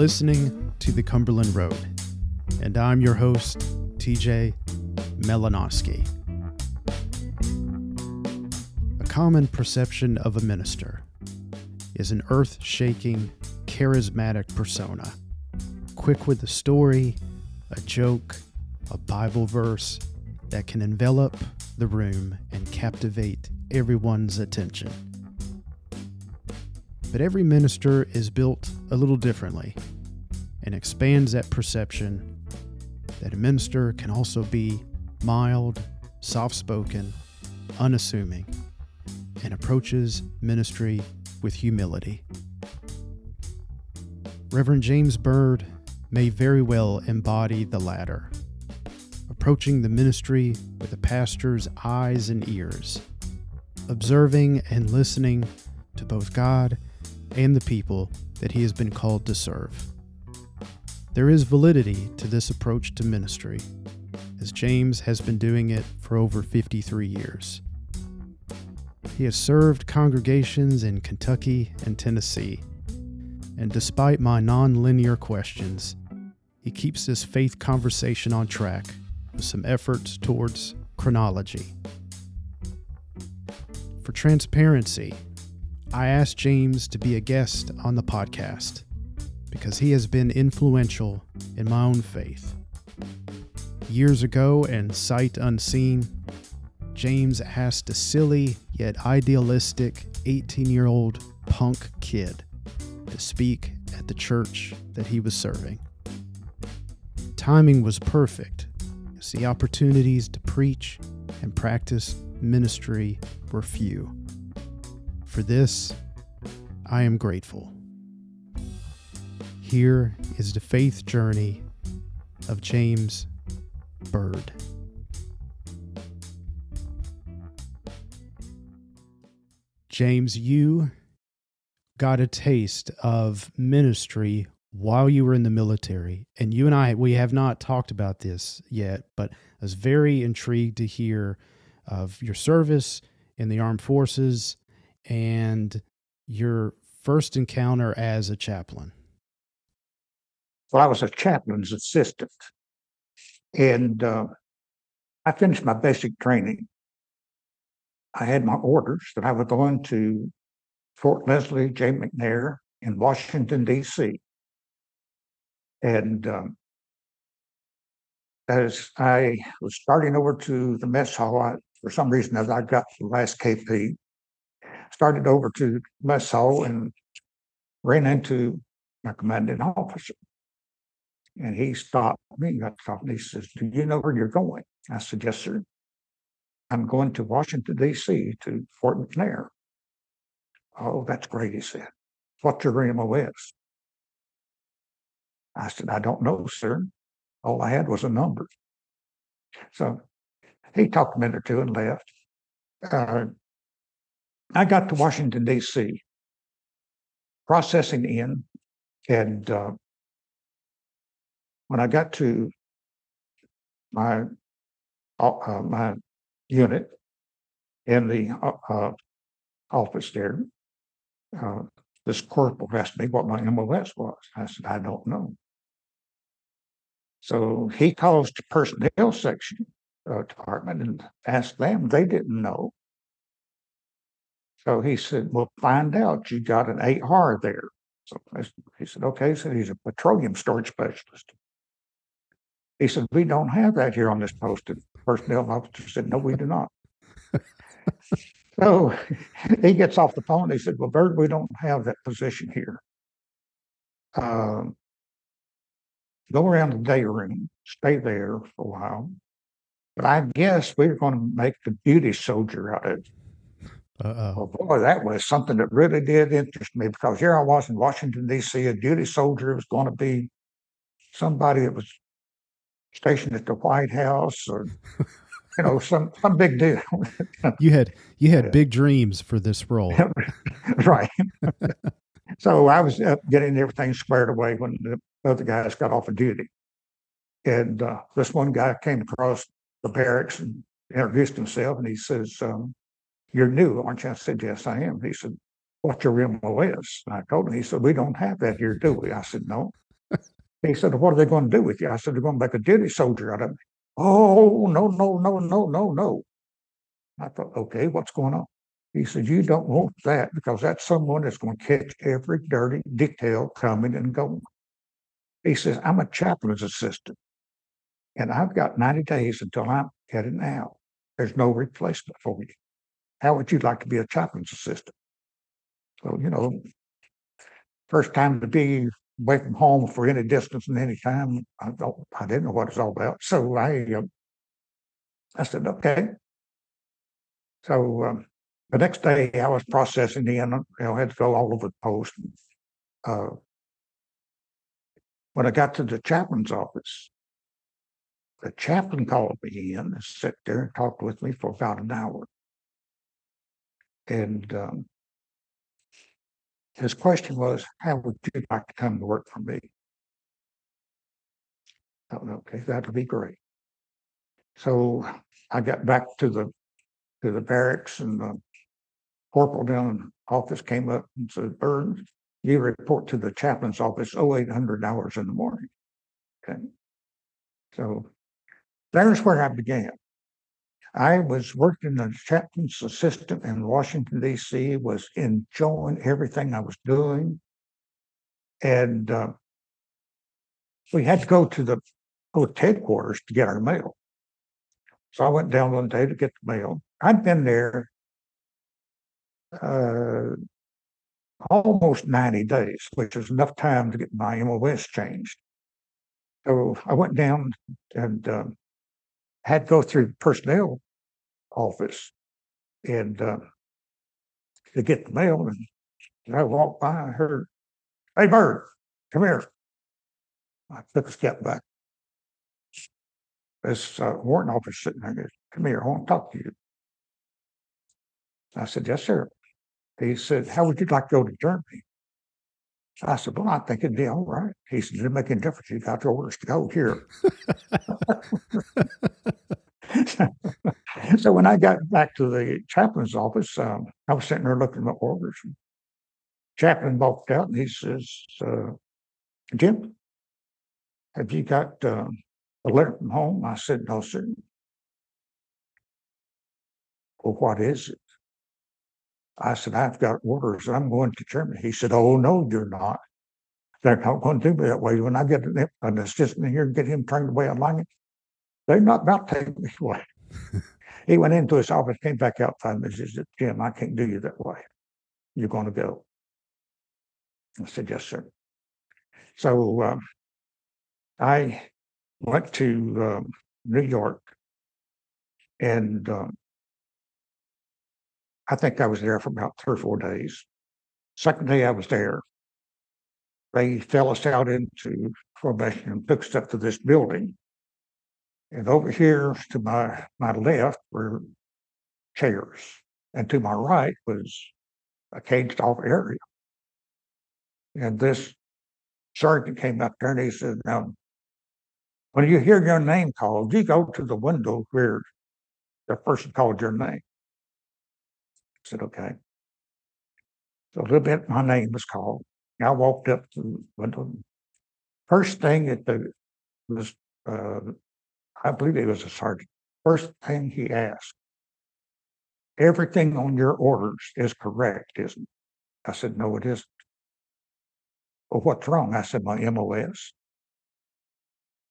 listening to the Cumberland Road, and I'm your host, TJ Melanowski. A common perception of a minister is an earth shaking, charismatic persona, quick with a story, a joke, a Bible verse that can envelop the room and captivate everyone's attention. But every minister is built a little differently and expands that perception that a minister can also be mild, soft spoken, unassuming, and approaches ministry with humility. Reverend James Byrd may very well embody the latter, approaching the ministry with a pastor's eyes and ears, observing and listening to both God and the people that he has been called to serve. There is validity to this approach to ministry, as James has been doing it for over 53 years. He has served congregations in Kentucky and Tennessee, and despite my non-linear questions, he keeps this faith conversation on track with some efforts towards chronology. For transparency, I asked James to be a guest on the podcast because he has been influential in my own faith. Years ago, and sight unseen, James asked a silly yet idealistic 18 year old punk kid to speak at the church that he was serving. Timing was perfect as the opportunities to preach and practice ministry were few. For this, I am grateful. Here is the faith journey of James Byrd. James, you got a taste of ministry while you were in the military. And you and I, we have not talked about this yet, but I was very intrigued to hear of your service in the armed forces and your first encounter as a chaplain? Well, I was a chaplain's assistant, and uh, I finished my basic training. I had my orders that I was going to Fort Leslie J. McNair in Washington, D.C. And um, as I was starting over to the mess hall, I, for some reason, as I got the last KP, started over to mess hall and ran into my commanding officer. And he stopped me, got talking. He says, Do you know where you're going? I said, Yes, sir. I'm going to Washington, D.C. to Fort McNair. Oh, that's great, he said. What's your MOS? I said, I don't know, sir. All I had was a number. So he talked a minute or two and left. Uh, I got to Washington, D.C., processing in, and uh, when I got to my uh, my unit in the uh, uh office there, uh, this corporal asked me what my MOS was. I said, I don't know. So he calls the personnel section uh, department and asked them. They didn't know. So he said, Well, find out. You got an 8R there. So he said, Okay. Said, He's a petroleum storage specialist. He said, We don't have that here on this post. The personnel officer said, No, we do not. so he gets off the phone. He said, Well, Byrd, we don't have that position here. Um, go around the day room, stay there for a while. But I guess we are going to make the duty soldier out of it. Uh-oh. Well, boy, that was something that really did interest me because here I was in Washington, D.C., a duty soldier was going to be somebody that was stationed at the White House or, you know, some, some big deal. you had you had big dreams for this role. right. so I was getting everything squared away when the other guys got off of duty. And uh, this one guy came across the barracks and introduced himself, and he says, um, you're new, aren't you? I said, Yes, I am. He said, What's your MOS? And I told him, he said, We don't have that here, do we? I said, No. He said, What are they going to do with you? I said, They're going to make a duty soldier out of me. Oh, no, no, no, no, no, no. I thought, Okay, what's going on? He said, You don't want that because that's someone that's going to catch every dirty detail coming and going. He says, I'm a chaplain's assistant and I've got 90 days until I'm getting out. There's no replacement for you. How would you like to be a chaplain's assistant? So, you know, first time to be away from home for any distance and any time, I, don't, I didn't know what it's all about. So I, uh, I said, okay. So um, the next day I was processing in, you know, I had to go all over the post. Uh, when I got to the chaplain's office, the chaplain called me in and sat there and talked with me for about an hour. And um, his question was, How would you like to come to work for me? I thought, okay, that'll be great. So I got back to the to the barracks and the corporal down in the office came up and said, Burns, you report to the chaplain's office 0800 hours in the morning. Okay. So there's where I began. I was working as chaplain's assistant in Washington, D.C., was enjoying everything I was doing. And uh, we had to go to the headquarters to get our mail. So I went down one day to get the mail. I'd been there uh, almost 90 days, which is enough time to get my MOS changed. So I went down and uh, had to go through personnel office and uh, to get the mail. And I walked by, I heard, "Hey, Byrd, come here." I took a step back. This uh, warrant officer sitting there goes, "Come here, I want to talk to you." I said, "Yes, sir." He said, "How would you like to go to Germany?" I said, Well, I think it'd be all right. He said, Didn't make any difference. You got your orders to go here. so when I got back to the chaplain's office, um, I was sitting there looking at my orders. Chaplain walked out and he says, uh, Jim, have you got uh, a letter from home? I said, No, sir. Well, what is it? I said, I've got orders. I'm going to Germany. He said, Oh, no, you're not. They're not going to do me that way. When I get an assistant here and get him turned away, way I like they're not about to take me away. he went into his office, came back out five minutes, said, Jim, I can't do you that way. You're going to go. I said, Yes, sir. So um, I went to um, New York and um, I think I was there for about three or four days. Second day I was there, they fell us out into formation and took us up to this building. And over here to my, my left were chairs, and to my right was a caged off area. And this sergeant came up there and he said, Now, when you hear your name called, you go to the window where the person called your name said, okay. So a little bit, my name was called. I walked up to the window. First thing that the was, uh, I believe it was a sergeant. First thing he asked, everything on your orders is correct, isn't it? I said, no, it isn't. Well, what's wrong? I said, my MOS.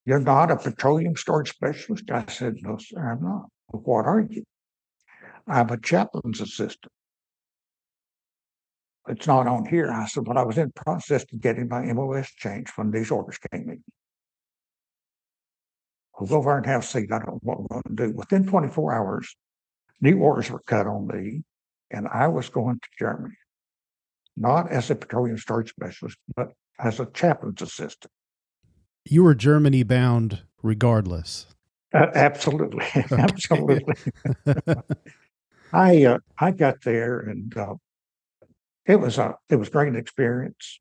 You're not a petroleum storage specialist? I said, no, sir, I'm not. What are you? I'm a chaplain's assistant. It's not on here. I said, but I was in process of getting my MOS changed when these orders came in. I'll go over and have a seat. I don't know what we're going to do. Within 24 hours, new orders were cut on me, and I was going to Germany, not as a petroleum storage specialist, but as a chaplain's assistant. You were Germany bound regardless. Uh, absolutely, absolutely. I uh, I got there and uh, it was a it was great experience.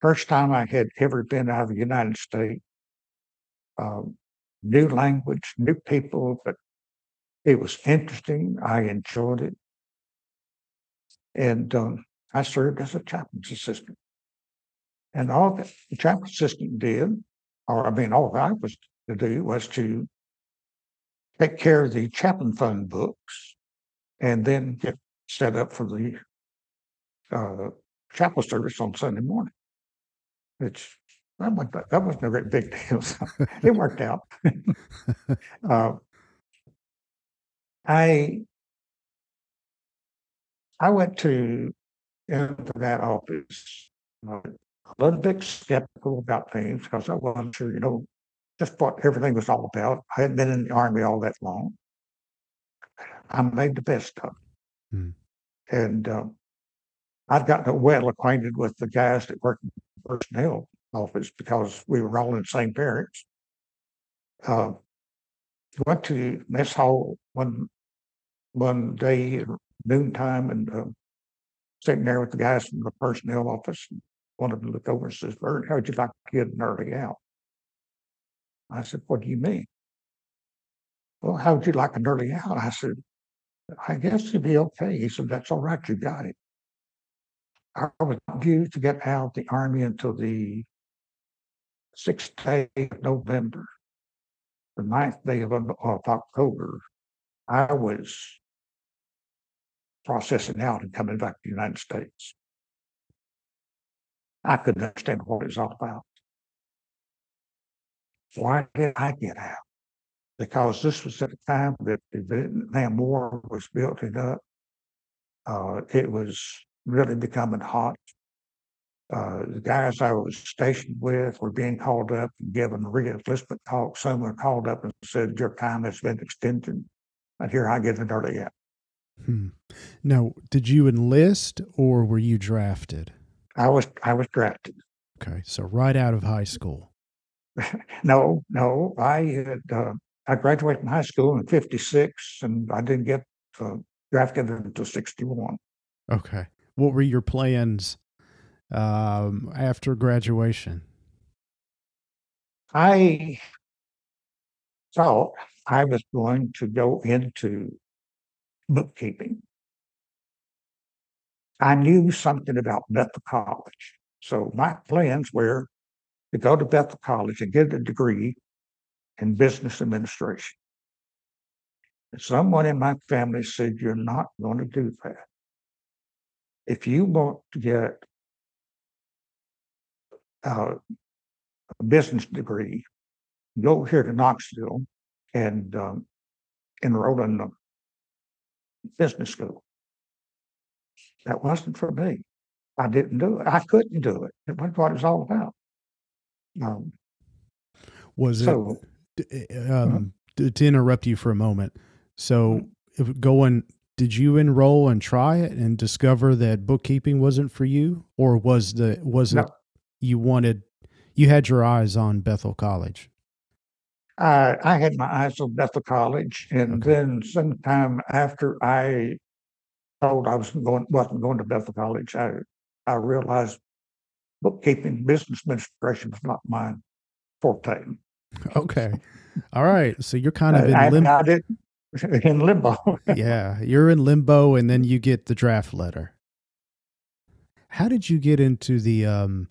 First time I had ever been out of the United States. Um, new language, new people, but it was interesting. I enjoyed it, and um, I served as a chaplain's assistant. And all that the chapel assistant did, or I mean, all I was to do was to take care of the chaplain fund books and then get set up for the uh, chapel service on Sunday morning. Which that wasn't, that wasn't a very big deal. So it worked out. uh, I I went to into that office uh, a little bit skeptical about things because I wasn't sure, you know, just what everything was all about. I hadn't been in the army all that long. I made the best of it. Hmm. And um, I'd gotten well acquainted with the guys that worked in the personnel office because we were all in the same barracks. Uh, went to mess hall one one day at noontime and uh, sitting there with the guys from the personnel office. And of them looked over and says, Bert, how'd you like to get an early out? I said, What do you mean? Well, how would you like an early out? I said, I guess you'd be okay. He said, That's all right, you got it. I was due to get out of the army until the sixth day of November. The ninth day of, of October, I was processing out and coming back to the United States. I couldn't understand what it was all about. Why did I get out? Because this was at the time that the Vietnam War was building up. Uh, it was really becoming hot. Uh, the guys I was stationed with were being called up and given reenlistment talks. Some were called up and said, Your time has been extended. And here I get an early out. Hmm. Now, did you enlist or were you drafted? I was I was drafted. Okay, so right out of high school. no, no, I had uh, I graduated from high school in '56, and I didn't get uh, drafted until '61. Okay, what were your plans um, after graduation? I thought I was going to go into bookkeeping. I knew something about Bethel College. So my plans were to go to Bethel College and get a degree in business administration. And someone in my family said, You're not going to do that. If you want to get uh, a business degree, go here to Knoxville and um, enroll in the business school. That wasn't for me. I didn't do it. I couldn't do it. It wasn't what it was all about. Um, Was it so d- Eh, eh, um, mm-hmm. to, to interrupt you for a moment? So, mm-hmm. if going, did you enroll and try it and discover that bookkeeping wasn't for you, or was the was it you wanted you had your eyes on Bethel College? I, I had my eyes on Bethel College, and Okay. then sometime after I told I was going wasn't going to Bethel College, I I realized bookkeeping, business administration was not my forte. Okay, all right. So you're kind of in I, limbo. I did in limbo. yeah, you're in limbo, and then you get the draft letter. How did you get into the um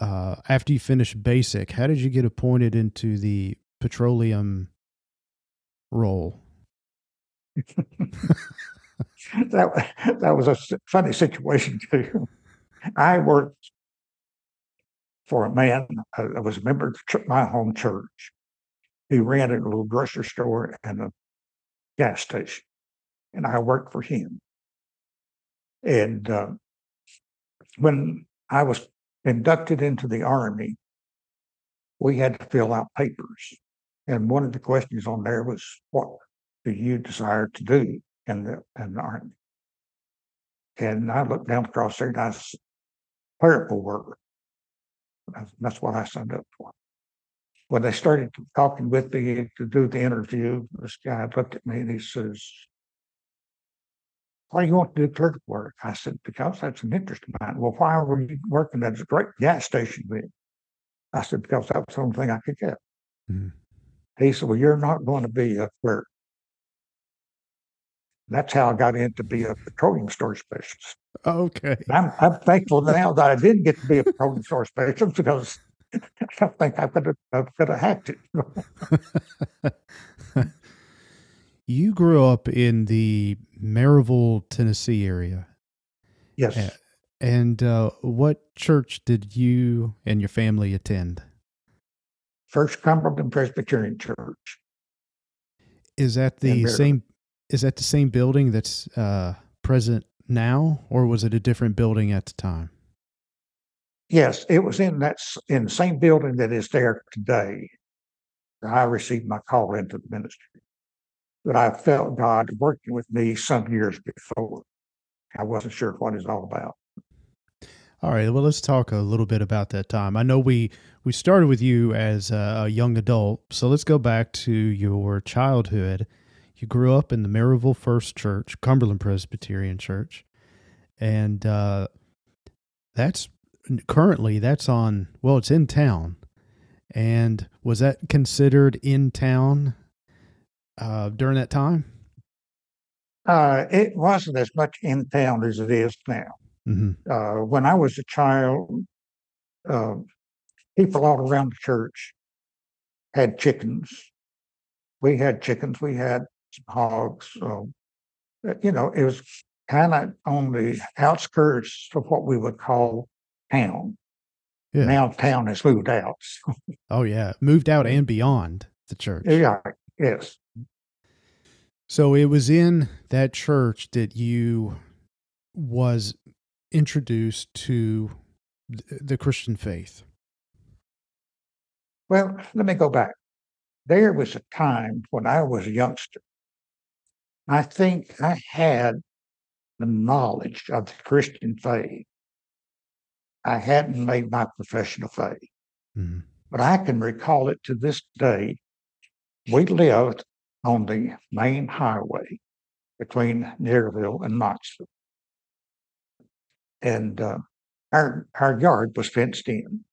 uh after you finished basic? How did you get appointed into the petroleum role? that that was a funny situation too. I worked for a man uh, that was a member of my home church. He ran a little grocery store and a gas station, and I worked for him. And uh, when I was inducted into the army, we had to fill out papers, and one of the questions on there was, "What do you desire to do in the in the army?" And I looked down across there and I said, clerical work. That's, that's what I signed up for. When they started talking with me to do the interview, this guy looked at me and he says, Why do you want to do clerical work? I said, Because that's an interest of mine. Well, why were you working at a great gas station then? I said, Because that was the only thing I could get. Mhm. He said, Well, you're not going to be a clerk. That's how I got in to be a petroleum storage specialist. Okay. I'm, I'm thankful now that I didn't get to be a petroleum storage specialist because I think I could have, I could have hacked it. you grew up in the Maryville, Tennessee area. Yes. And uh, what church did you and your family attend? First Cumberland Presbyterian Church. Is that the same? Is that the same building that's uh, present now, or was it a different building at the time? Yes, it was in that, in the same building that is there today. that I received my call into the ministry. But I felt God working with me some years before. I wasn't sure what it's all about. All right. Well, let's talk a little bit about that time. I know we we started with you as a, a young adult, so let's go back to your childhood. You grew up in the Maryville First Church, Cumberland Presbyterian Church, and uh, that's currently that's on. Well, it's in town. And was that considered in town uh, during that time? Uh, it wasn't as much in town as it is now. hmm uh, when I was a child, uh, people all around the church had chickens. We had chickens. We had hogs. So, uh, you know, it was kind of on the outskirts of what we would call town. Yeah. Now town has moved out. Oh yeah, moved out and beyond the church. yeah, yes. So it was in that church that you was introduced to the Christian faith. Well, let me go back. There was a time when I was a youngster. I think I had the knowledge of the Christian faith. I hadn't made my profession of faith, Mhm. but I can recall it to this day. We lived on the main highway between Maryville and Knoxville. And uh, our, our yard was fenced in.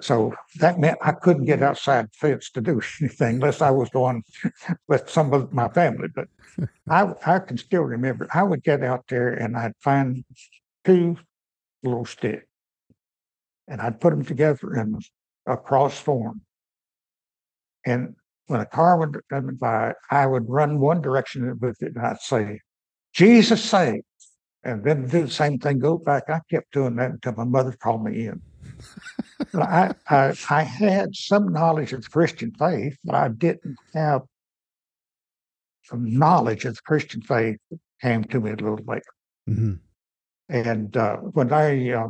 So that meant I couldn't get outside the fence to do anything unless I was going with some of my family. But I, I can still remember I would get out there and I'd find two little sticks and I'd put them together in a cross form. And when a car would come by, I would run one direction with it and I'd say, Jesus saves. And then do the same thing, go back. I kept doing that until my mother called me in. But I, I, I had some knowledge of the Christian faith, but I didn't have some knowledge of the Christian faith that came to me a little later. Mhm. And uh, when I uh,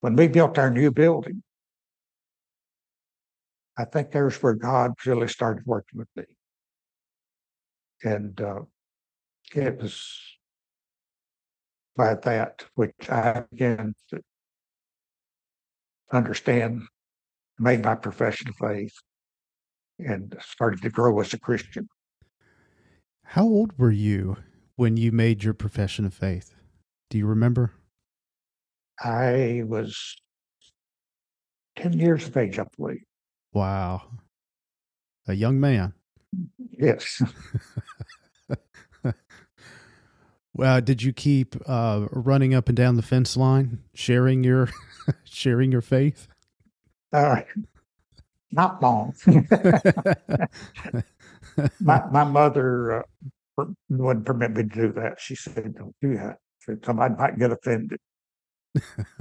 when we built our new building, I think there's where God really started working with me. And uh, it was by that which I began to understand, made my profession of faith, and started to grow as a Christian. How old were you when you made your profession of faith? Do you remember? I was 10 years of age, I believe. Wow. A young man. Yes. Well, did you keep uh, running up and down the fence line, sharing your sharing your faith? Uh, not long. my my mother uh, wouldn't permit me to do that. She said, "Don't do that. Said somebody might get offended."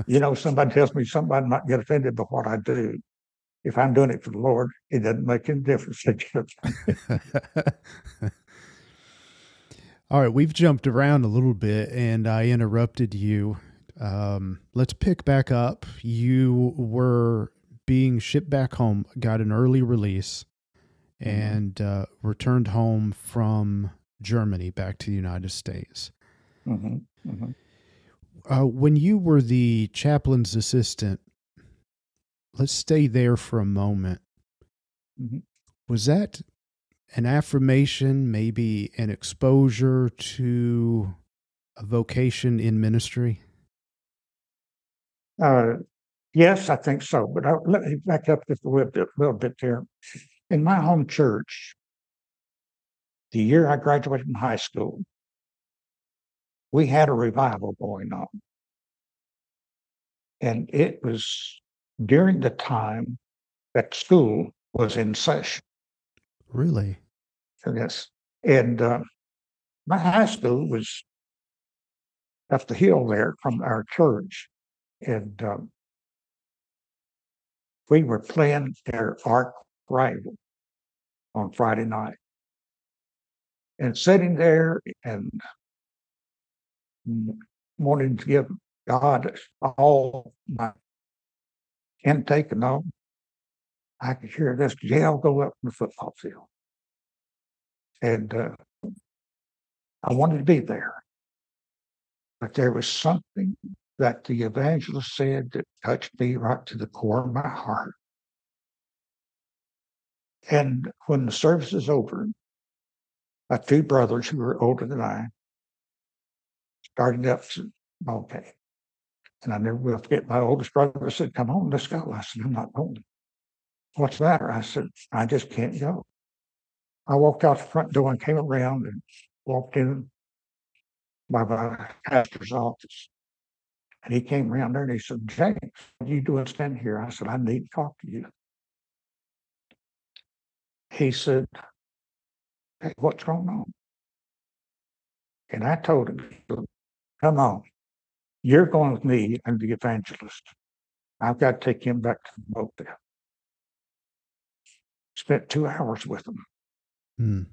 you know, somebody tells me somebody might get offended by what I do. If I'm doing it for the Lord, it doesn't make any difference. They get offended. All right, we've jumped around a little bit and I interrupted you. Um, let's pick back up. You were being shipped back home, got an early release, Mhm. and uh, returned home from Germany back to the United States. Mhm, mhm. Uh, when you were the chaplain's assistant, let's stay there for a moment. Mhm. Was that an affirmation, maybe an exposure to a vocation in ministry? Uh, yes, I think so. But I, let me back up just a little bit, little bit there. In my home church, the year I graduated from high school, we had a revival going on. And it was during the time that school was in session. Really? Yes. And uh, my high school was up the hill there from our church. And um, we were playing their arch rival on Friday night. And sitting there and wanting to give God all my intake and all, I could hear this yell go up in the football field. And uh, I wanted to be there. But there was something that the evangelist said that touched me right to the core of my heart. And when the service is over, my two brothers who were older than I started up, said, okay. And I never will forget my oldest brother said, Come on, let's go. I said, I'm not going. What's the matter? I said, I just can't go. I walked out the front door and came around and walked in by my pastor's office. And he came around there and he said, James, what are you doing standing here? I said, I need to talk to you. He said, Hey, what's going on? And I told him, Come on, you're going with me and the evangelist. I've got to take him back to the boat there. Spent two hours with him. Hmm.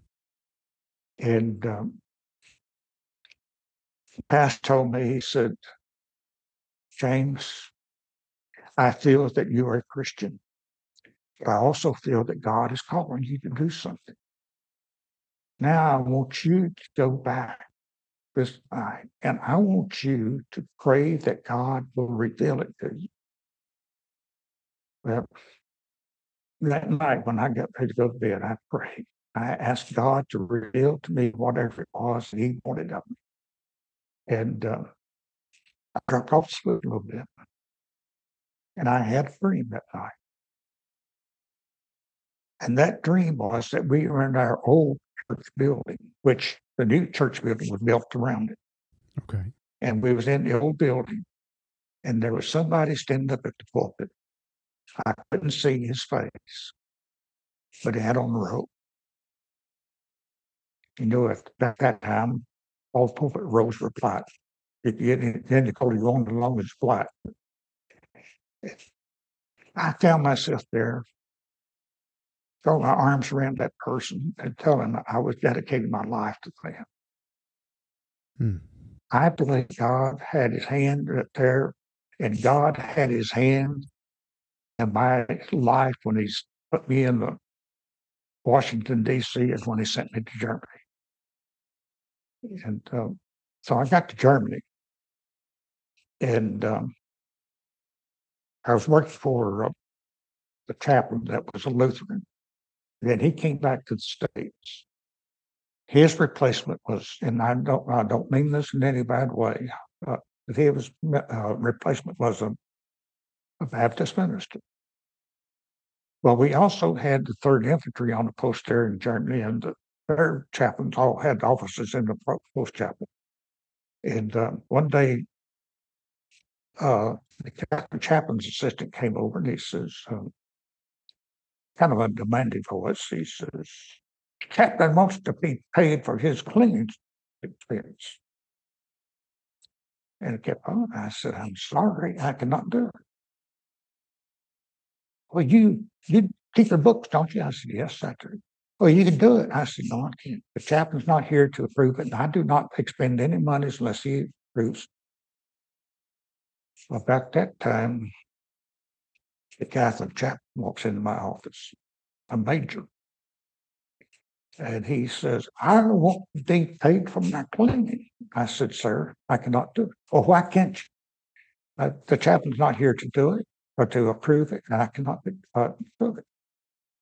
And um, Pastor told me, he said, James, I feel that you are a Christian, but I also feel that God is calling you to do something. Now I want you to go back this night, and I want you to pray that God will reveal it to you. Well, that night when I got ready to go to bed, I prayed. I asked God to reveal to me whatever it was that He wanted of me. And uh, I dropped off sleep a little bit. And I had a dream that night. And that dream was that we were in our old church building, which the new church building was built around it. Okay. And we was in the old building. And there was somebody standing up at the pulpit. I couldn't see his face, but he had on a robe. You know, at that time, all pulpit rows were flat. If you get then you call you on the long as flat. I found myself there, throw my arms around that person and tell him I was dedicating my life to them. Hmm. I believe God had his hand right there, and God had his hand in my life when he's put me in the Washington, D.C., and when he sent me to Germany. And um, so I got to Germany, and um, I was working for uh, the chaplain that was a Lutheran. Then he came back to the states. His replacement was, and I don't, I don't mean this in any bad way, uh, but his uh, replacement was a, a Baptist minister. Well, we also had the Third Infantry on the post there in Germany, and the their chaplains all had offices in the post chapel. And uh, one day, uh, the chaplain's assistant came over and he says, um, kind of a demanding voice, he says, Captain wants to be paid for his cleaning expense. And it kept on. I said, I'm sorry, I cannot do it. Well, you you keep the books, don't you? I said, Yes, I do. Well, you can do it. I said, No, I can't. The chaplain's not here to approve it. I do not expend any money unless he approves. About that time, the Catholic chaplain walks into my office, a major. And he says, I want to be paid for my cleaning. I said, Sir, I cannot do it. Well, why can't you? Uh, the chaplain's not here to do it or to approve it, and I cannot uh, it.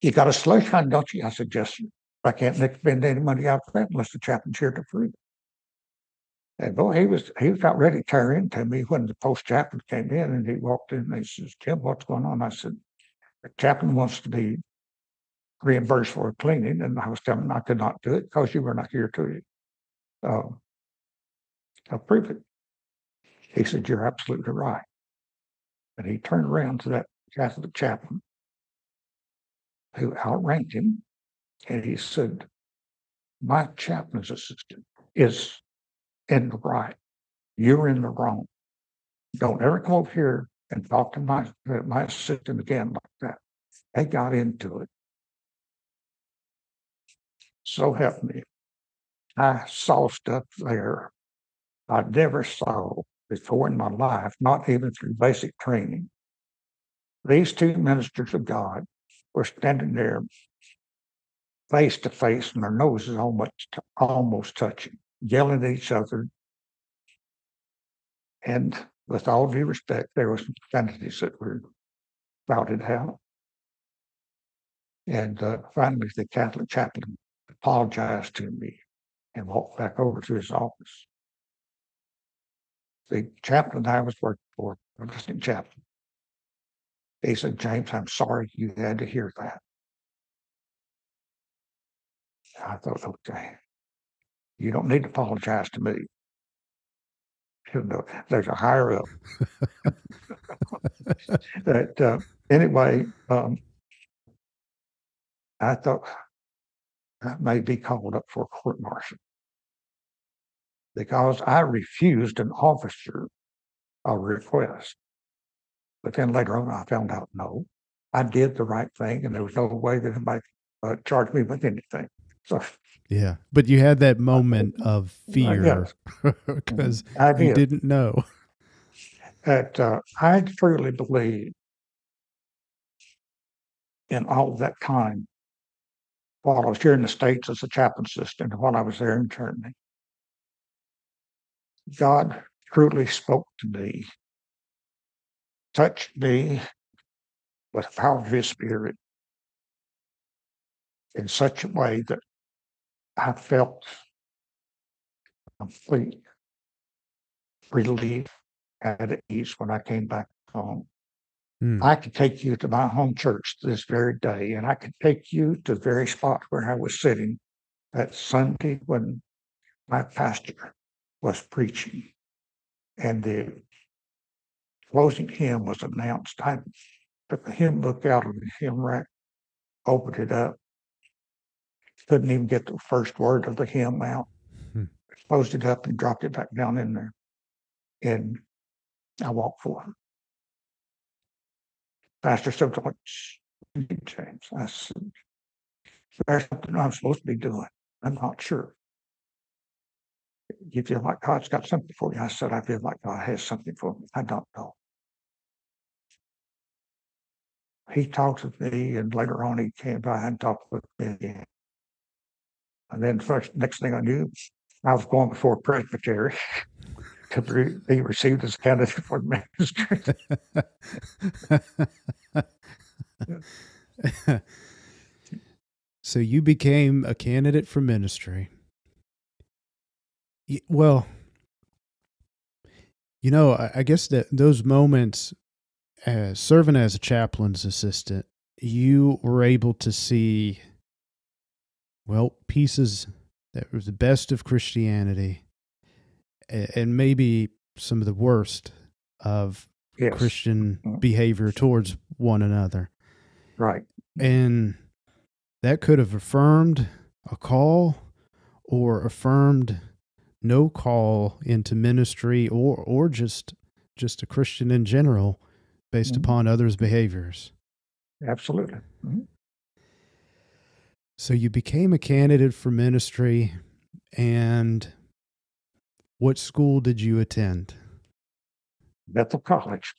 You got a slush fund, don't you? I yes. I can't spend any money out of that unless the chaplain's here to approve it. And boy, he was he was about ready to tear into me when the post chaplain came in and he walked in and he says, Jim, what's going on? I said, the chaplain wants to be reimbursed for cleaning, and I was telling him I could not do it because you were not here to uh, approve it. He said, "You're absolutely right." And he turned around to that Catholic chaplain who outranked him, and he said, "My chaplain's assistant is in the right. You're in the wrong. Don't ever come over here and talk to my my assistant again like that." They got into it. So help me. I saw stuff there I never saw before in my life, not even through basic training. These two ministers of God were standing there face to face and their noses almost almost touching, yelling at each other. And with all due respect, there was some entities that were spouted out. And uh, finally, the Catholic chaplain apologized to me and walked back over to his office. The chaplain I was working for, a listening chaplain, he said, James, I'm sorry you had to hear that. I thought, okay, you don't need to apologize to me. You know, there's a higher up. that uh, anyway, um, I thought I may be called up for court martial because I refused an officer a request. But then later on, I found out no, I did the right thing, and there was no way that anybody uh, charged me with anything. So yeah, but you had that moment of fear because mm-hmm. you didn't know. That uh, I truly believe in all of that time while I was here in the States as a chaplain assistant, while I was there in Germany. God truly spoke to me, touched me with the power of his spirit in such a way that I felt complete relief and at ease when I came back home. Mm. I could take you to my home church this very day, and I could take you to the very spot where I was sitting that Sunday when my pastor was preaching. And the closing hymn was announced. I took the hymn book out of the hymn rack, opened it up, couldn't even get the first word of the hymn out, hmm. closed it up and dropped it back down in there. And I walked forward. Pastor said, What James? I said, There's something I'm supposed to be doing. I'm not sure. You feel like God's got something for you. I said, I feel like God has something for me. I don't know. He talked with me, and later on, he came by and talked with me again. And then, first, next thing I knew, I was going before Presbytery to be received as candidate for ministry. so you became a candidate for ministry. Well, you know, I guess that those moments, as serving as a chaplain's assistant, you were able to see, well, pieces that was the best of Christianity and maybe some of the worst of yes. Christian mm-hmm. behavior towards one another. Right. And that could have affirmed a call or affirmed no call into ministry or or just just a Christian in general based mm-hmm. upon others' behaviors. Absolutely. Mm-hmm. So you became a candidate for ministry and what school did you attend? Bethel College.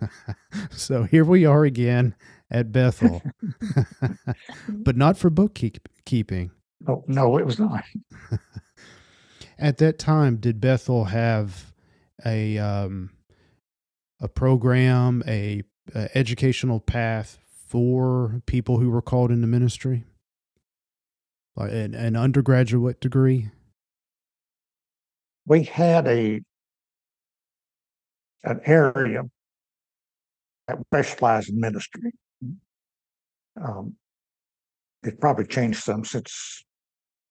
so here we are again at Bethel, but not for bookkeeping. Oh, no, it was not. at that time, did Bethel have a um, a program, a, a educational path for people who were called into ministry, like an, an undergraduate degree? we had a an area that specialized in ministry. Um, it's probably changed some since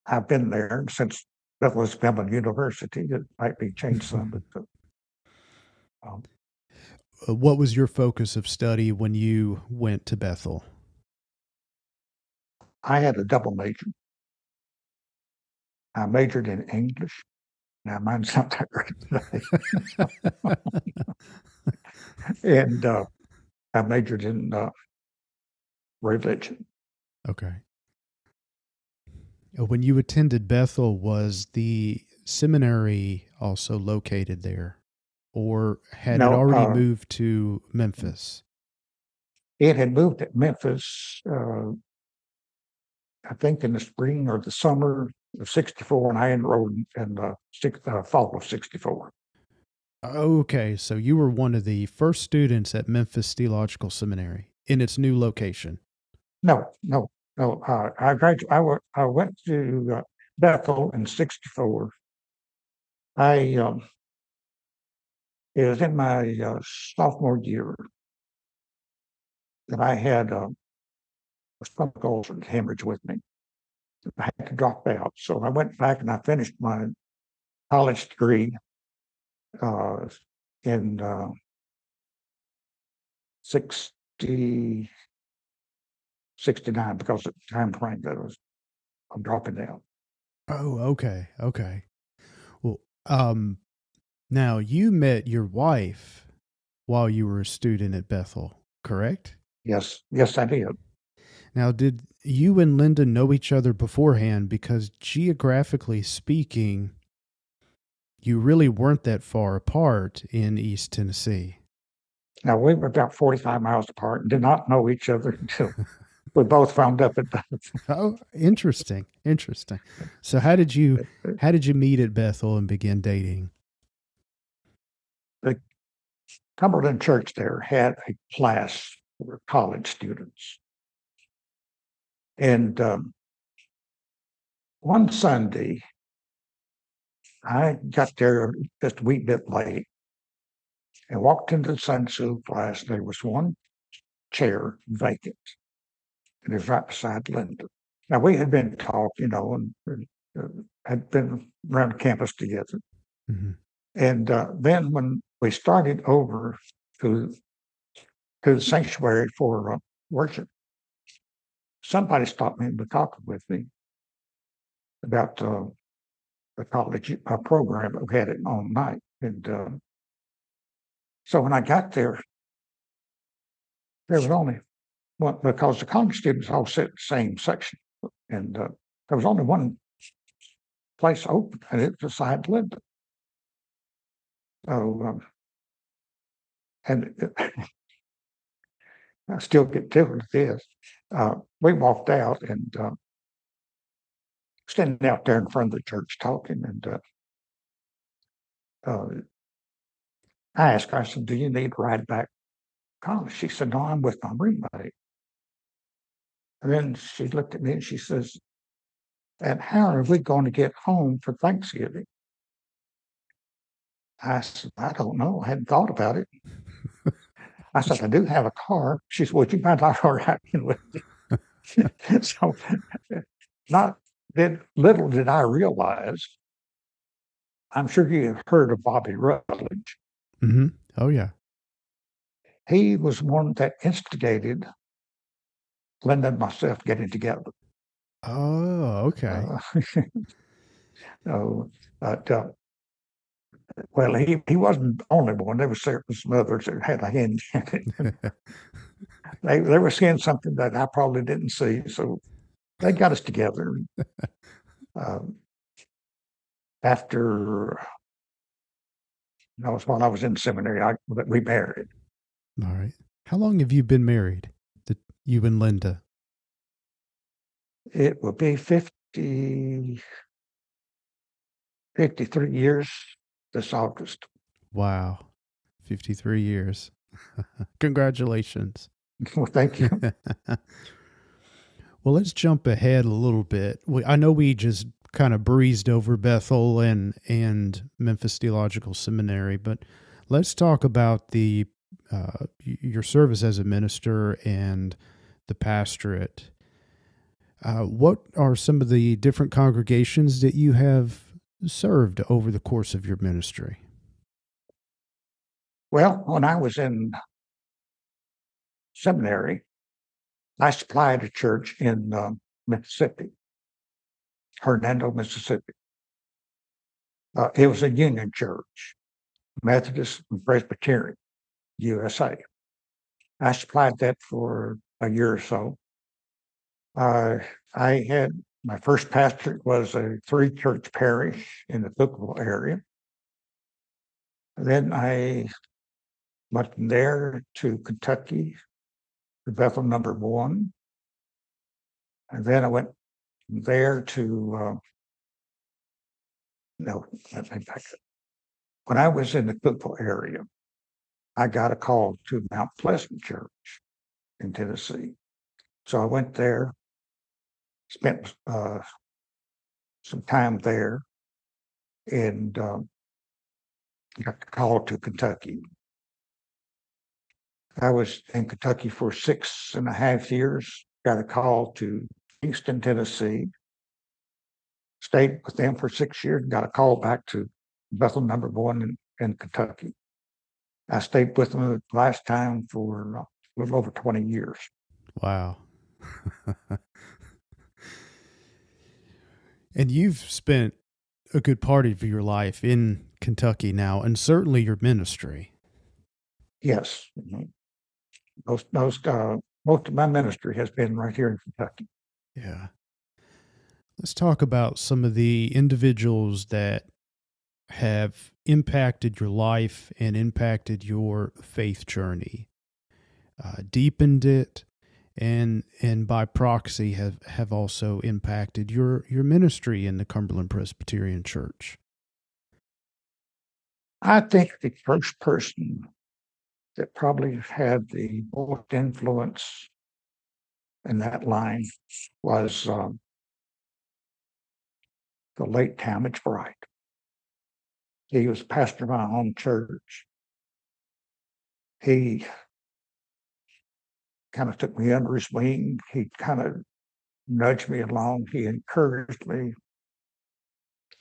I've been there, and since Bethlehem University, it might be changed some, but um, What was your focus of study when you went to Bethel? I had a double major. I majored in English. Now mine's not that great today. and uh, I majored in uh, religion. Okay. Uh, When you attended Bethel, was the seminary also located there? Or had it already uh, moved to Memphis? It had moved to Memphis, uh, I think in the spring or the summer of '64, and I enrolled in the six, uh, fall of '64. Okay, so you were one of the first students at Memphis Theological Seminary in its new location. No, no, no. Uh, I graduated. I went to uh, Bethel in '64. I um, it was in my uh, sophomore year that I had uh, a stomach ulcer hemorrhage with me. I had to drop out, so I went back and I finished my college degree uh, in uh, 60, 69 because of the time frame that I was I'm dropping out. Oh, okay, okay. Well, um, now you met your wife while you were a student at Bethel, correct? Yes, yes, I did. Now, did you and Linda know each other beforehand? Because geographically speaking, you really weren't that far apart in East Tennessee. Now we were about 45 miles apart and did not know each other until we both wound up at Bethel. Oh, interesting, interesting. So, how did you how did you meet at Bethel and begin dating? Cumberland Church there had a class for college students. And um, one Sunday, I got there just a wee bit late and walked into the Sunday school class. There was one chair vacant, and it was right beside Linda. Now, we had been talking, you know, and, and uh, had been around campus together. Mhm. And uh, then when we started over to to the sanctuary for uh, worship, somebody stopped me was talking with me about uh, the college uh, program we had it all night. And uh, so when I got there, there was only one because the college students all sit in the same section, and uh, there was only one place open, and it was beside Linda. So, um, and I still get tickled at this. Uh, we walked out and uh, standing out there in front of the church talking, and uh, uh, I asked her, I said, "Do you need a ride back college?" She said, "No, I'm with my roommate." And then she looked at me and she says, "And how are we going to get home for Thanksgiving?" I said, "I don't know. I hadn't thought about it." I said, "I do have a car." She said, "Would you mind I ride in with you?" so, not did little did I realize. I'm sure you have heard of Bobby Rutledge. Mm-hmm. Oh yeah. He was one that instigated Linda and myself getting together. Oh, okay. Uh, so, but, uh, well, he, he wasn't only one. There was certain some others that had a hand in it. they they were seeing something that I probably didn't see, so they got us together. um, after that was while I was in seminary, I we married. All right. How long have you been married? You and Linda. It will be 50, 53 years this August. Wow. 53 years. Congratulations. well, thank you. well, let's jump ahead a little bit. We, I know we just kind of breezed over Bethel and and Memphis Theological Seminary, but let's talk about the uh, your service as a minister and the pastorate. Uh, what are some of the different congregations that you have served over the course of your ministry? Well, when I was in seminary, I supplied a church in um, Mississippi, Hernando, Mississippi. Uh, it was a union church, Methodist and Presbyterian, USA. I supplied that for a year or so. Uh, I had my first pastor was a three church parish in the Cookeville area. Then I went from there to Kentucky, to Bethel number one. And then I went from there to, uh, no, let me back up. When I was in the Cookeville area, I got a call to Mount Pleasant Church in Tennessee. So I went there, spent uh, some time there, and um, got called to Kentucky. I was in Kentucky for six and a half years. Got a call to Kingston, Tennessee. Stayed with them for six years. Got a call back to Bethel Number One in, in Kentucky. I stayed with them the last time for a little over twenty years. Wow. and you've spent a good part of your life in Kentucky now, and certainly your ministry. Yes. Mhm. Most, most, uh, most of my ministry has been right here in Kentucky. Yeah. Let's talk about some of the individuals that have impacted your life and impacted your faith journey, uh, deepened it, and and by proxy have have also impacted your your ministry in the Cumberland Presbyterian Church. I think the first person that probably had the most influence in that line was um, the late Talmadge Bright. He was pastor of my home church. He kind of took me under his wing. He kind of nudged me along. He encouraged me.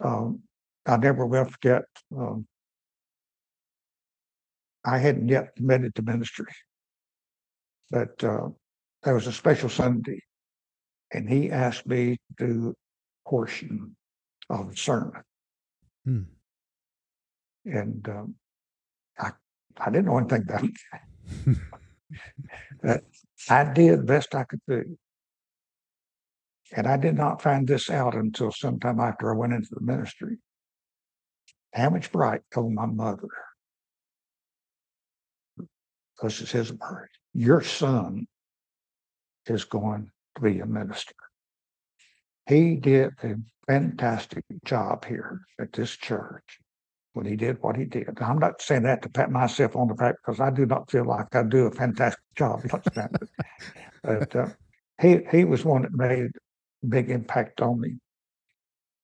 Um, I never will forget. Um, I hadn't yet committed to ministry, but uh, there was a special Sunday, and he asked me to do a portion of the sermon. Hmm. And um, I, I didn't know anything about it. I did the best I could do. And I did not find this out until sometime after I went into the ministry. Talmadge Bright told my mother, because it's his word, your son is going to be a minister. He did a fantastic job here at this church when he did what he did. I'm not saying that to pat myself on the back because I do not feel like I do a fantastic job. but uh, he he was one that made a big impact on me.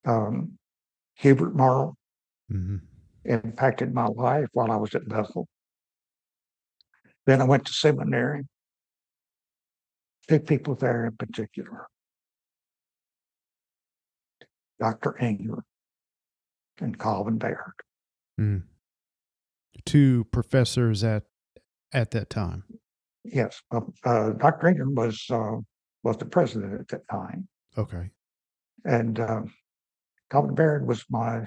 Um, Hubert Morrow hmm impacted my life while I was at Bethel. Then I went to seminary. Two people there in particular. Dr. Engler and Calvin Baird. Mm. Two professors at at that time. Yes, uh, uh, Dr. Engler was uh, was the president at that time, Okay. and uh, Calvin Baird was my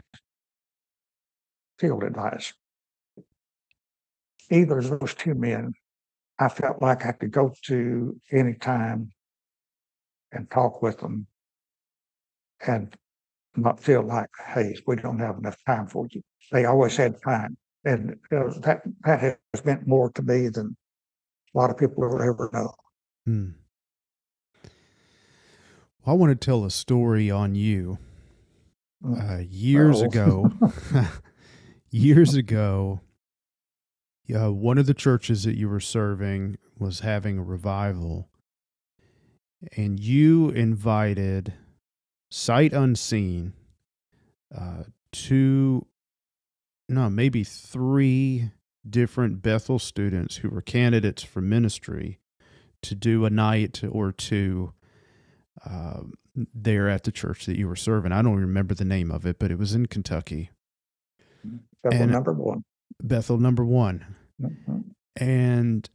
field advisor. Either of those two men, I felt like I could go to any time and talk with them and not feel like, hey, we don't have enough time for you. They always had time. And uh, that, that has meant more to me than a lot of people will ever know. Hmm. Well, I want to tell a story on you. Mm. Uh, years Uh-oh. ago, years ago, uh, one of the churches that you were serving was having a revival, and you invited, sight unseen, uh, two, no, maybe three different Bethel students who were candidates for ministry to do a night or two uh, there at the church that you were serving. I don't remember the name of it, but it was in Kentucky. Bethel And- number one. Bethel number one. Mhm. And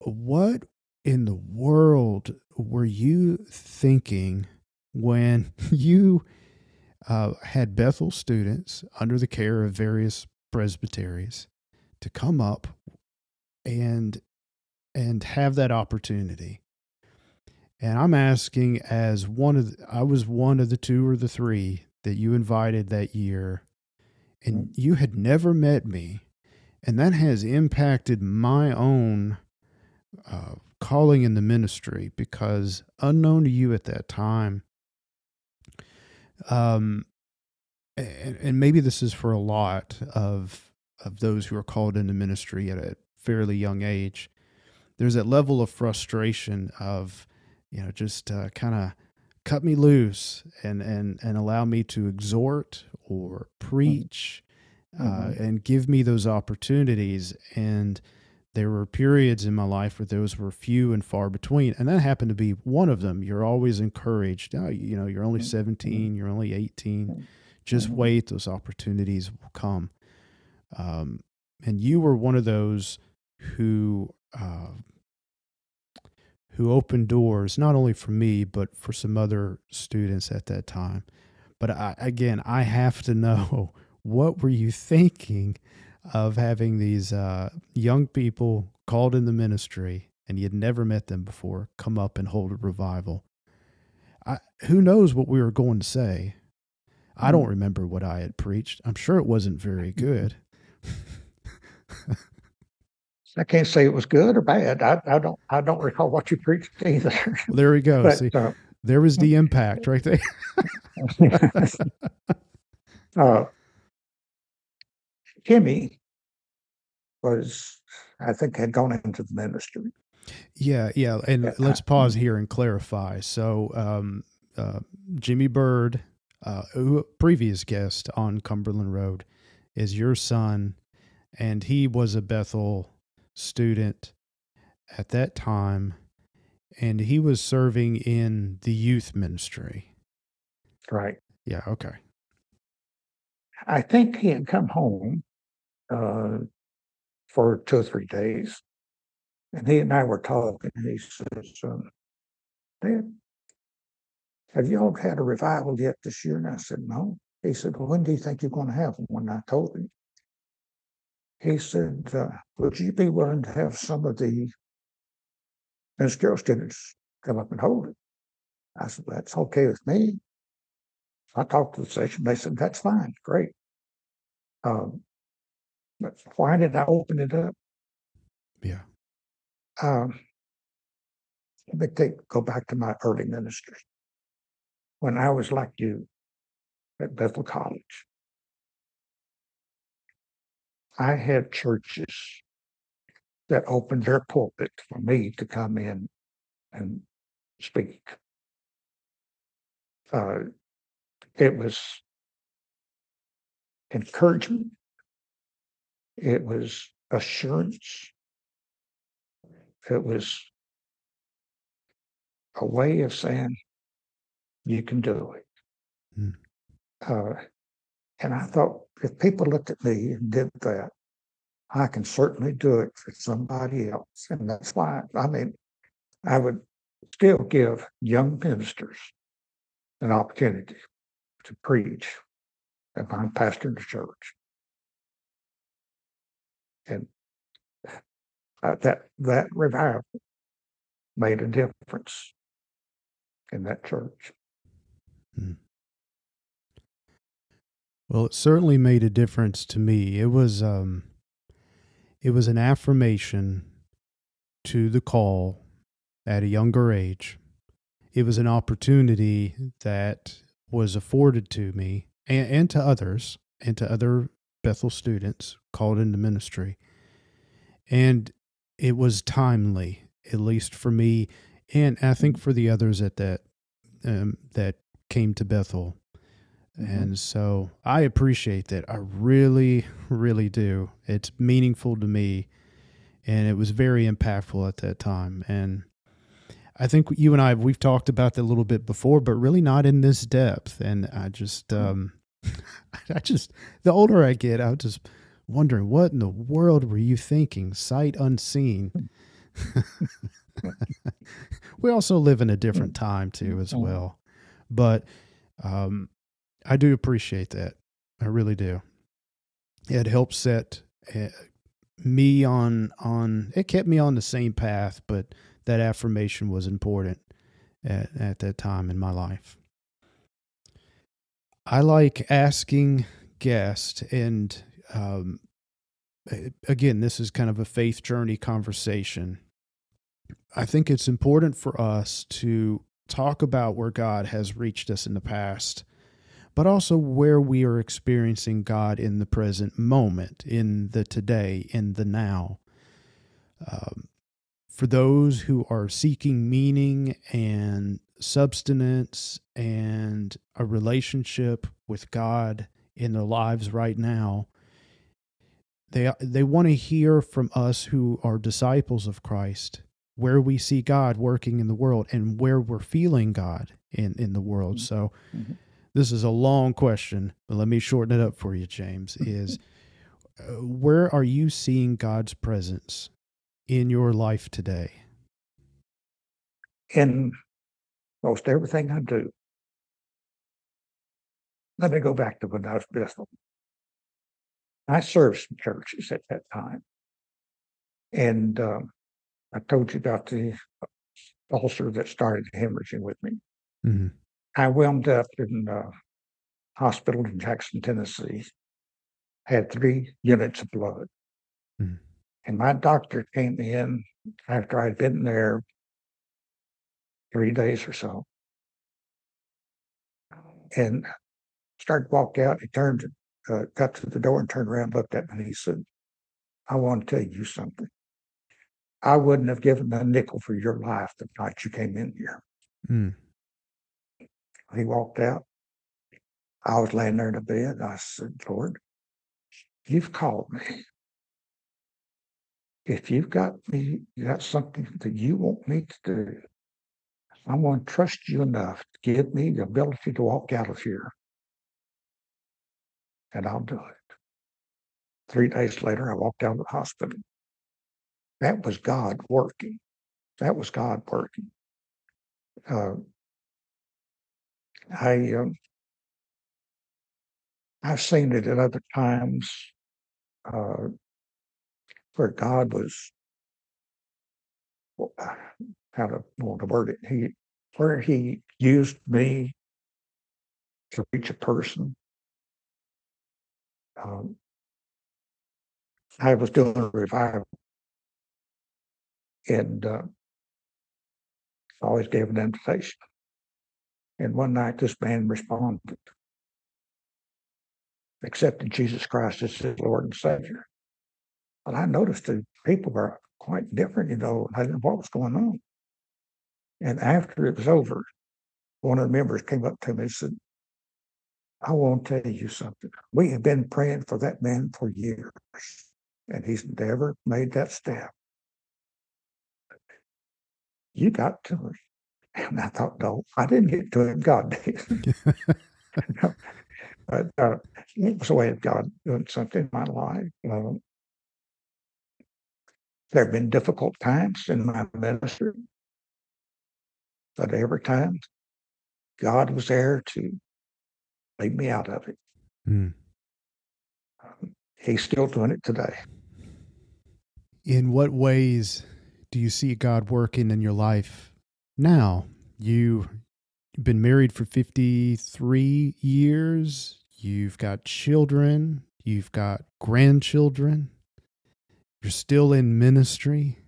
what in the world were you thinking when you uh, had Bethel students under the care of various presbyteries to come up and and have that opportunity? And I'm asking, as one of the, I was one of the two or the three that you invited that year, and you had never met me, and that has impacted my own uh, calling in the ministry because unknown to you at that time um and, and maybe this is for a lot of of those who are called into ministry at a fairly young age. There's that level of frustration of you know just uh, kind of cut me loose and and and allow me to exhort or preach uh, Mhm. and give me those opportunities. And there were periods in my life where those were few and far between and that happened to be one of them. You're always encouraged. Oh, you know you're only Mhm. 17 you're only 18 just Mhm. wait those opportunities will come. Um, and you were one of those who uh, who opened doors not only for me but for some other students at that time. But I, again i have to know what were you thinking of having these uh, young people called in the ministry and you'd never met them before come up and hold a revival. I, who knows what we were going to say? I don't remember what i had preached. I'm sure it wasn't very good. I can't say it was good or bad. I, I don't I don't recall what you preached either. well, there we go. But See, uh, there was the impact right there. Uh, Kimmy was, I think, had gone into the ministry. Yeah, yeah, and Yeah, let's pause here and clarify. So, um, uh, Jimmy Byrd, uh, who previous guest on Cumberland Road, is your son, and he was a Bethel student at that time, and he was serving in the youth ministry. Right. Yeah, okay, I think he had come home uh, for two or three days, and he and I were talking. And he says, um, "Dad, have you all had a revival yet this year?" And I said, "No." He said, well, "When do you think you're going to have one?" And I told him. He said, uh, "Would you be willing to have some of the ministerial students come up and hold it?" I said, "That's okay with me." I talked to the session. They said, "That's fine, great." Um, but why did I open it up? yeah, Um, let me take, go back to my early ministry. When I was like you at Bethel College, I had churches that opened their pulpit for me to come in and speak. Uh, it was encouragement. It was assurance. It was a way of saying, you can do it. Hmm. Uh, and I thought, if people looked at me and did that, I can certainly do it for somebody else. And that's why, I mean, I would still give young ministers an opportunity to preach if I'm pastoring the church. And uh, that that revival made a difference in that church. Well, it certainly made a difference to me. It was um it was an affirmation to the call at a younger age. It was an opportunity that was afforded to me and, and to others and to other Bethel students called into ministry. And it was timely, at least for me, and I think for the others at that um, that came to Bethel. Mhm. And so I appreciate that. I really, really do. It's meaningful to me. And it was very impactful at that time. And I think you and I we've talked about that a little bit before, but really not in this depth. And I just, Hmm. um, I just, the older I get, I'm just wondering what in the world were you thinking, sight unseen. we also live in a different time too, as Mhm. well. But um, I do appreciate that. I really do. It helped set uh, me on on. It kept me on the same path, but that affirmation was important at, at that time in my life. I like asking guests, and um, again, this is kind of a faith journey conversation. I think it's important for us to talk about where God has reached us in the past, but also where we are experiencing God in the present moment, in the today, in the now. Um, for those who are seeking meaning and substance and a relationship with God in their lives right now, they they want to hear from us who are disciples of Christ where we see God working in the world and where we're feeling God in in the world. So Mhm. this is a long question, but let me shorten it up for you, James. Is uh, where are you seeing God's presence in your life today? in most everything I do. Let me go back to when I was Bristol. I served some churches at that time. And um, I told you about the ulcer that started hemorrhaging with me. Mhm. I wound up in a hospital in Jackson, Tennessee, had three units of blood. Mhm. And my doctor came in after I'd been there three days or so and started to walk out. He turned, uh, got to the door and turned around, looked at me, and he said, I want to tell you something. I wouldn't have given a nickel for your life the night you came in here. Mm. He walked out. I was laying there in the bed. I said, Lord, you've called me. If you've got me, you got something that you want me to do, I want to trust you enough to give me the ability to walk out of here. And I'll do it. Three days later, I walked out of the hospital. That was God working. That was God working. Uh, I um, I've seen it at other times uh, where God was uh, how to want to word it. He where He used me to reach a person. Um, I was doing a revival, and uh, always gave an invitation. And one night, this man responded, accepted Jesus Christ as his Lord and Savior. But I noticed the people were quite different, you know. I know what was going on. And after it was over, one of the members came up to me and said, I want to tell you something. We have been praying for that man for years, and he's never made that step. You got to him. And I thought, no, I didn't get to him. God did. but uh, it was a way of God doing something in my life. Um, there have been difficult times in my ministry, but every time God was there to lead me out of it. Mm. Um, he's still doing it today. In what ways do you see God working in your life now? You, you've been married for 53 years. You've got children. You've got grandchildren. You're still in ministry.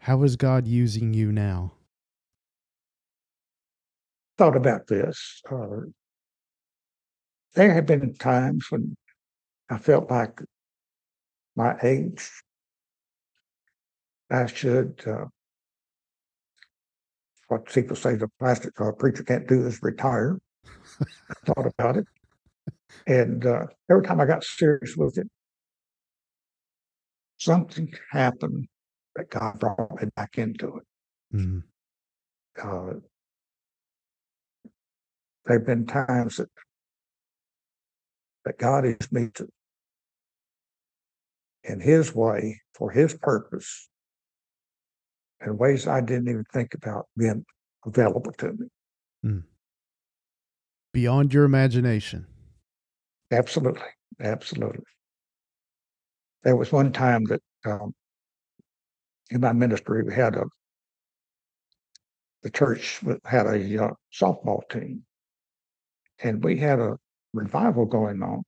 How is God using you now? Thought about this. Uh, there have been times when I felt like my age, I should, uh, what people say the plastic uh, preacher can't do is retire. I thought about it. And uh, every time I got serious with it, something happened that God brought me back into it. Mm. There have been times that that God has me to in His way for His purpose in ways I didn't even think about being available to me. Beyond your imagination. Absolutely, absolutely. There was one time that um, in my ministry we had a the church had a uh, softball team, and we had a revival going on,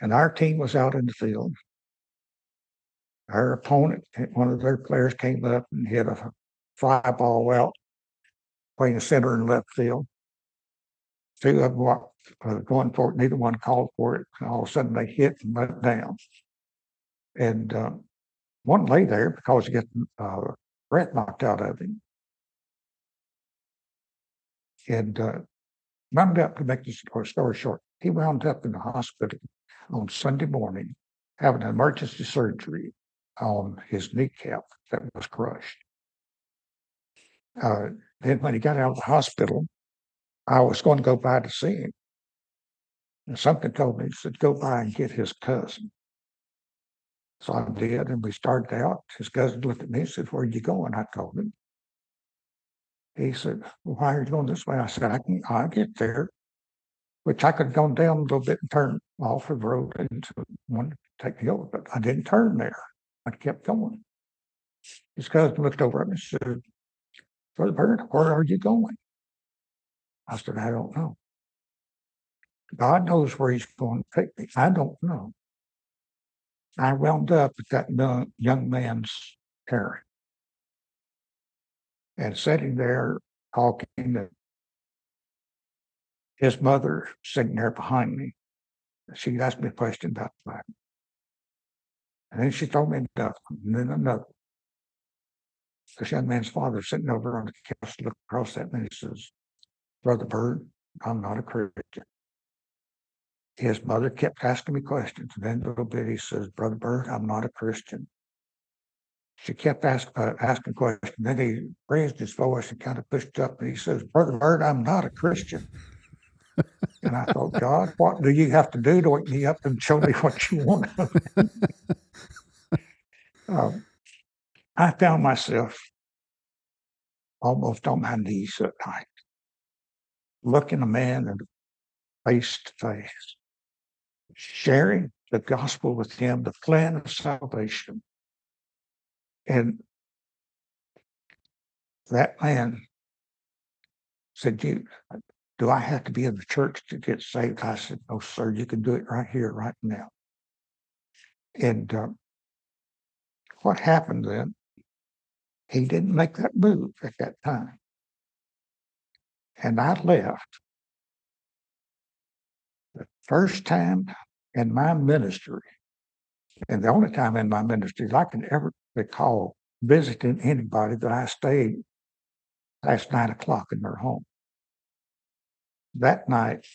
and our team was out in the field. Our opponent, one of their players, came up and hit a fly ball out, playing center and left field. Two of them were uh, going for it. Neither one called for it. All of a sudden, they hit and went down. And uh, one lay there because he got uh, breath knocked out of him. And uh, wound up to make the story, short. He wound up in the hospital on Sunday morning having an emergency surgery on his kneecap that was crushed. Uh, then when he got out of the hospital, I was going to go by to see him. And something told me, said, go by and get his cousin. So I did, and we started out. His cousin looked at me and said, Where are you going? I told him. He said, Why are you going this way? I said, I can I'll get there. Which I could have gone down a little bit and turned off of the road into one to take me over, but I didn't turn there. I kept going. His cousin looked over at me and said, Brother Bernard, where are you going? I said, I don't know. God knows where he's going to take me. I don't know. I wound up at that young, man's parent and sitting there talking to his mother sitting there behind me. She asked me a question about the Bible. And then she told me another, and then another. This young man's father sitting over on the couch looking across at me and he says, Brother Byrd, I'm not a Christian. His mother kept asking me questions. And then a little bit he says, Brother Byrd, I'm not a Christian. She kept ask, uh, asking questions. Then he raised his voice and kind of pushed up and he says, Brother Byrd, I'm not a Christian. and I thought, God, what do you have to do to wake me up and show me what you want? um, I found myself almost on my knees at night, looking a man in face to face, sharing the gospel with him, the plan of salvation. And that man said, You do I have to be in the church to get saved? I said, No, sir, you can do it right here, right now. And uh, what happened then? He didn't make that move at that time. And I left the first time in my ministry, and the only time in my ministry I can ever recall visiting anybody that I stayed past nine o'clock in their home. That night,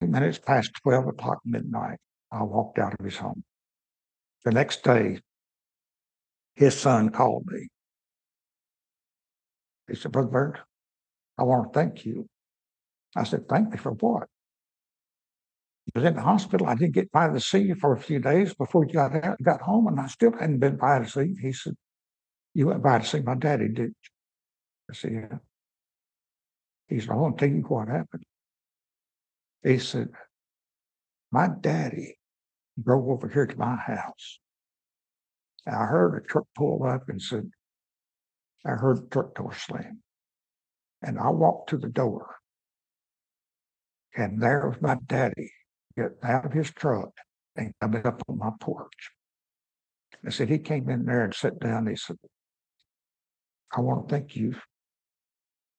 minutes past 12 o'clock midnight, I walked out of his home. The next day, his son called me. He said, Brother Byrd, I want to thank you. I said, Thank me for what? He was in the hospital. I didn't get by to see you for a few days before you got out, got home, and I still hadn't been by to see you. He said, You went by to see my daddy, didn't you? I said, Yeah. He said, I want to tell you what happened. He said, My daddy drove over here to my house. And I heard a truck pull up and said, I heard the truck door slam. And I walked to the door. And there was my daddy getting out of his truck and coming up on my porch. I said, he came in there and sat down. He said, I want to thank you.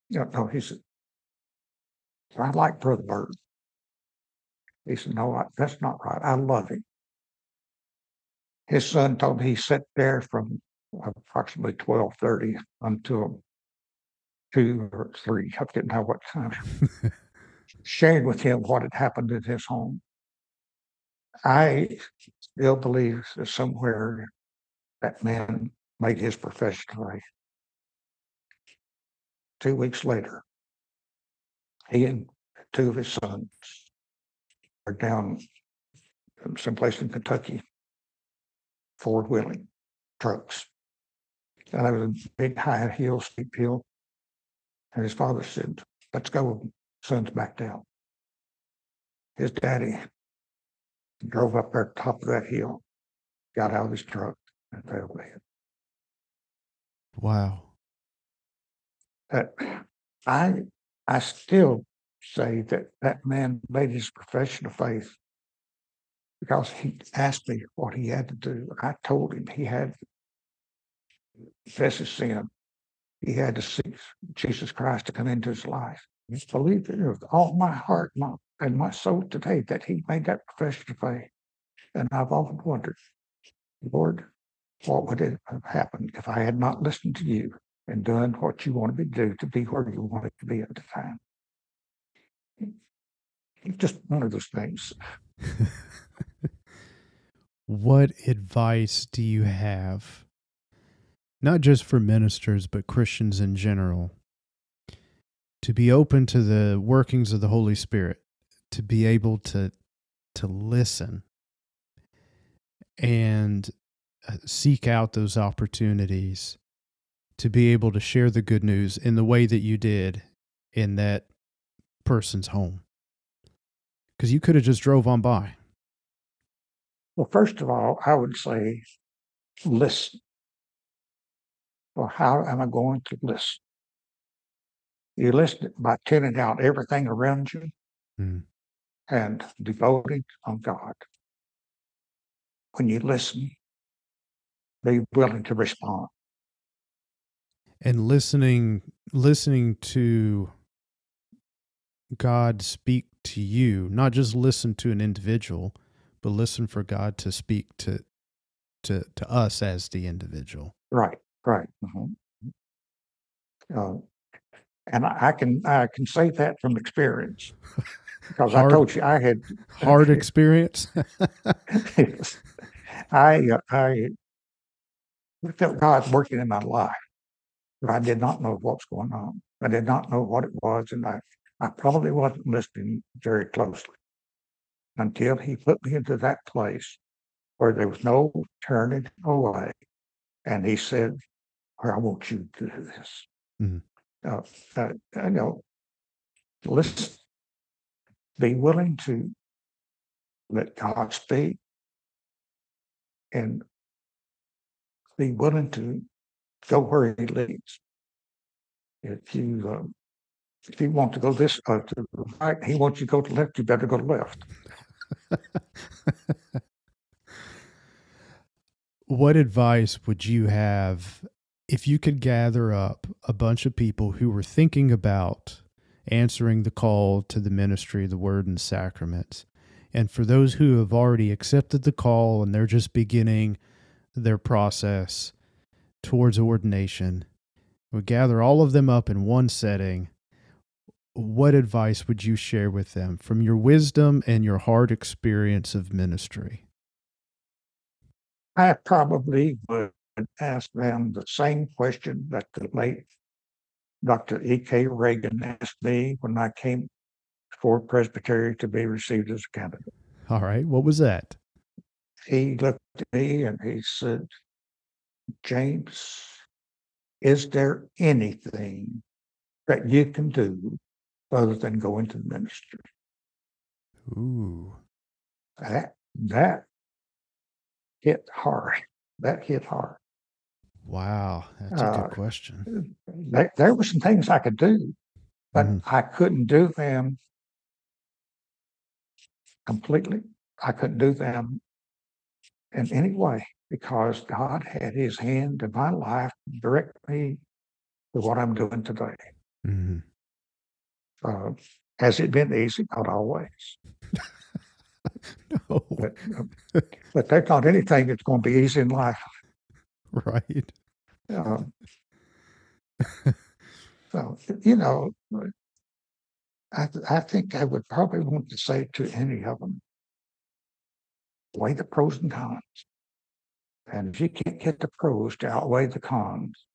No, no, he said, I like Brother Byrd. He said, no, I, that's not right. I love him. His son told me he sat there from approximately twelve thirty until two or three. I didn't know what time. Sharing with him what had happened in his home. I still believe that somewhere that man made his profession of faith. two weeks later, he and two of his sons are down someplace in Kentucky, Ford wheeling trucks. And there was a big high hill, steep hill. And his father said, Let's go, son's back down. His daddy drove up there top of that hill, got out of his truck, and fell dead. Wow. Uh, I I still say that that man made his profession of faith because he asked me what he had to do. I told him he had to confess his sin. He had to seek Jesus Christ to come into his life. I believe it with all my heart my, and my soul today that he made that profession of faith. And I've often wondered, Lord, what would have happened if I had not listened to you and done what you wanted me to do to be where you wanted to be at the time? Just one of those things. what advice do you have, not just for ministers, but Christians in general, to be open to the workings of the Holy Spirit, to be able to to listen and uh, seek out those opportunities to be able to share the good news in the way that you did in that person's home. Because you could have just drove on by. Well first of all i would say listen. Well how am i going to listen you listen by tuning out everything around you mm. and devoting on god when you listen be willing to respond and listening listening to god speak to you not just listen to an individual but listen for god to speak to to to us as the individual right right mm-hmm. uh, and I, can i can say that from experience because hard, i told you i had hard experience i uh, i felt god working in my life but I did not know what's going on. I did not know what it was, and I, I probably wasn't listening very closely until he put me into that place where there was no turning away. And he said, I want you to do this. Mm-hmm. Uh, uh, you know, listen, be willing to let God speak and be willing to go where he leads. If you um, if you want to go this uh, to the right, he wants you to go to left. You better go to left. what advice would you have if you could gather up a bunch of people who were thinking about answering the call to the ministry, the word and sacraments, and for those who have already accepted the call and they're just beginning their process, towards ordination, we gather all of them up in one setting, what advice would you share with them from your wisdom and your hard experience of ministry? I probably would ask them the same question that the late Dr. E.K. Reagan asked me when I came for Presbytery to be received as a candidate. All right. What was that? He looked at me and he said, James, is there anything that you can do other than go into the ministry? Ooh. That that hit hard. That hit hard. Wow, that's a uh, good question. There, there were some things I could do, but mm. I couldn't do them completely. I couldn't do them in any way because God had his hand in my life direct me to what I'm doing today. Mm-hmm. Uh, has it been easy? Not always. no. But, uh, but there's not anything that's going to be easy in life. Right. Uh, so, you know, I, I think I would probably want to say to any of them, weigh the pros and cons. And if you can't get the pros to outweigh the cons,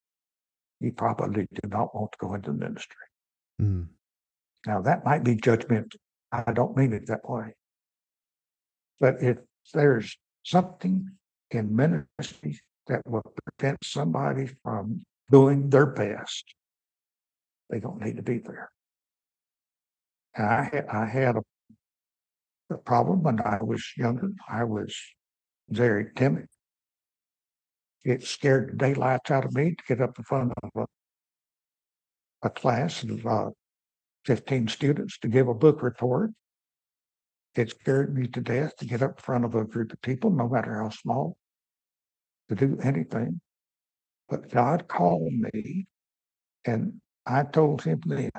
you probably do not want to go into the ministry. Mm. Now, that might be judgment. I don't mean it that way. But if there's something in ministry that will prevent somebody from doing their best, they don't need to be there. And I, had, I had a, a problem when I was younger. I was very timid. It scared the daylights out of me to get up in front of a, a class of uh, 15 students to give a book report. It scared me to death to get up in front of a group of people, no matter how small, to do anything. But God called me, and I told him then,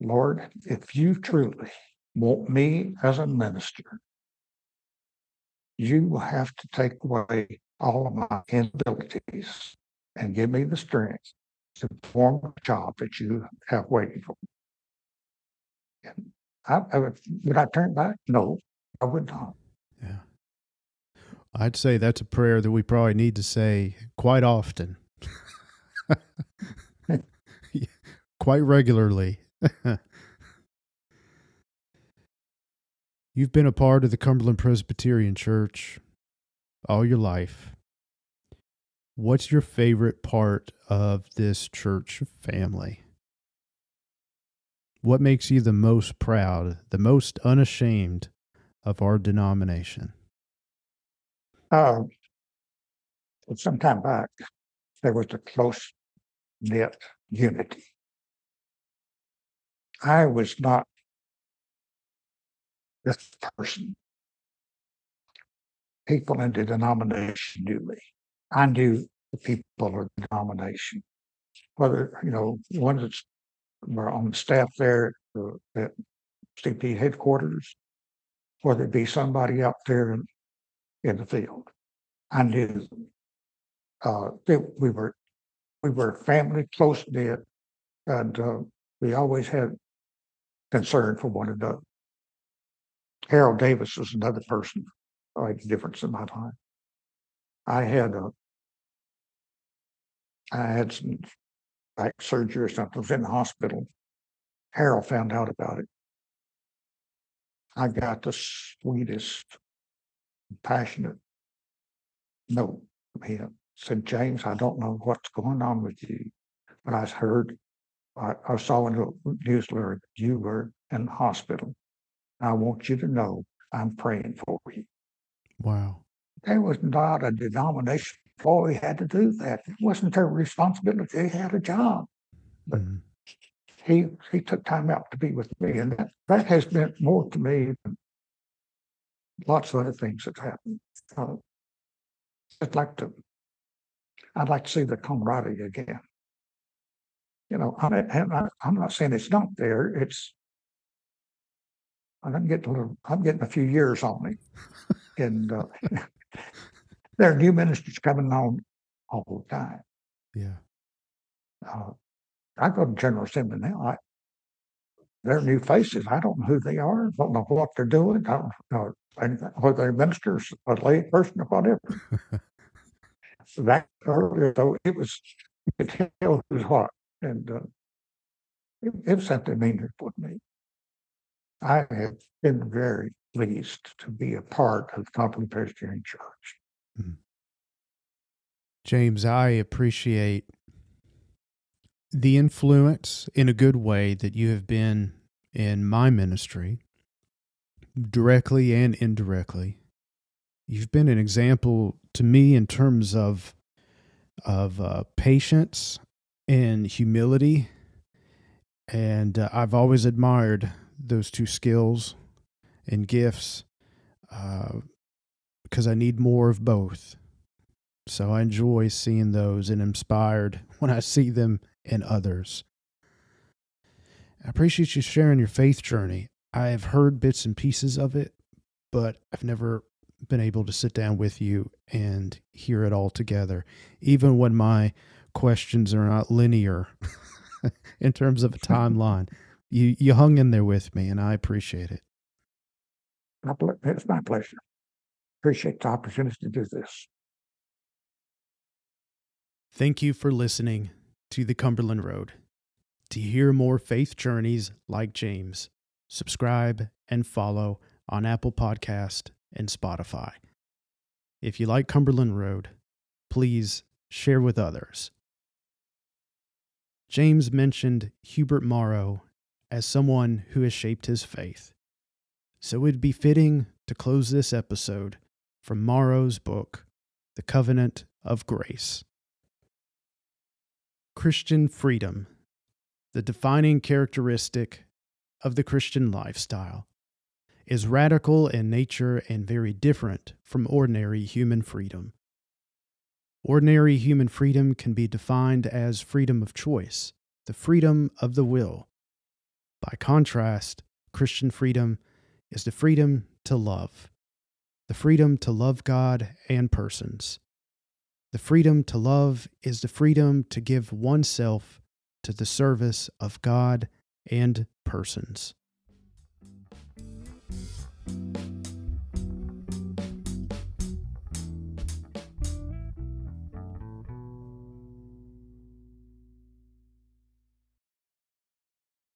Lord, if you truly want me as a minister, you will have to take away all of my inabilities and give me the strength to perform the job that you have waiting for me. And I, I would, would I turn back? No, I would not. I'd say that's a prayer that we probably need to say quite often, quite regularly. You've been a part of the Cumberland Presbyterian Church all your life. What's your favorite part of this church family? What makes you the most proud, the most unashamed of our denomination? Uh, some time back, there was a close knit unity. I was not this person. People in the denomination knew me. I knew the people of the denomination, whether, you know, ones that were on staff there at CP headquarters, whether it be somebody out there in, the field. I knew uh, that we were we were family close knit, and uh, we always had concern for one another. Harold Davis was another person who made a difference in my life. I had a, I had some back surgery or something. I was in the hospital. Harold found out about it. I got the sweetest, passionate note from him. Said, James, I don't know what's going on with you, but I heard, I, I saw in the news alert you were in the hospital. I want you to know I'm praying for you. Wow. There was not a denomination employee had to do that. It wasn't their responsibility. They had a job. But mm-hmm. he he took time out to be with me. And that, that has meant more to me than lots of other things that happened. Uh, I'd like to I'd like to see the camaraderie again. You know, I'm, I'm not saying it's not there. It's I'm getting a little, I'm getting a few years on me. and uh, there are new ministers coming on all the time. Yeah. Uh, I go to General Assembly now. I, they're new faces. I don't know who they are. I Don't know what they're doing. I don't know anything, whether they're ministers, a lay person, or whatever. so that earlier, though, it was you could tell who's what, and uh, it, it was something meaningful to me. I have been very pleased to be a part of the Cumberland Presbyterian Church. Mm-hmm. James, I appreciate the influence in a good way that you have been in my ministry, directly and indirectly. You've been an example to me in terms of of uh, patience and humility, and uh, I've always admired those two skills and gifts because uh, I need more of both. So I enjoy seeing those and inspired when I see them in others. I appreciate you sharing your faith journey. I have heard bits and pieces of it, but I've never been able to sit down with you and hear it all together, even when my questions are not linear in terms of a timeline you you hung in there with me, and I appreciate it. It's my pleasure. Appreciate the opportunity to do this. Thank you for listening to the Cumberland Road. To hear more faith journeys like James, subscribe and follow on Apple Podcast and Spotify. If you like Cumberland Road, please share with others. James mentioned Hubert Morrow as someone who has shaped his faith. So it'd be fitting to close this episode from Morrow's book, The Covenant of Grace. Christian freedom, the defining characteristic of the Christian lifestyle, is radical in nature and very different from ordinary human freedom. Ordinary human freedom can be defined as freedom of choice, the freedom of the will. By contrast, Christian freedom is the freedom to love, the freedom to love God and persons. The freedom to love is the freedom to give oneself to the service of God and persons.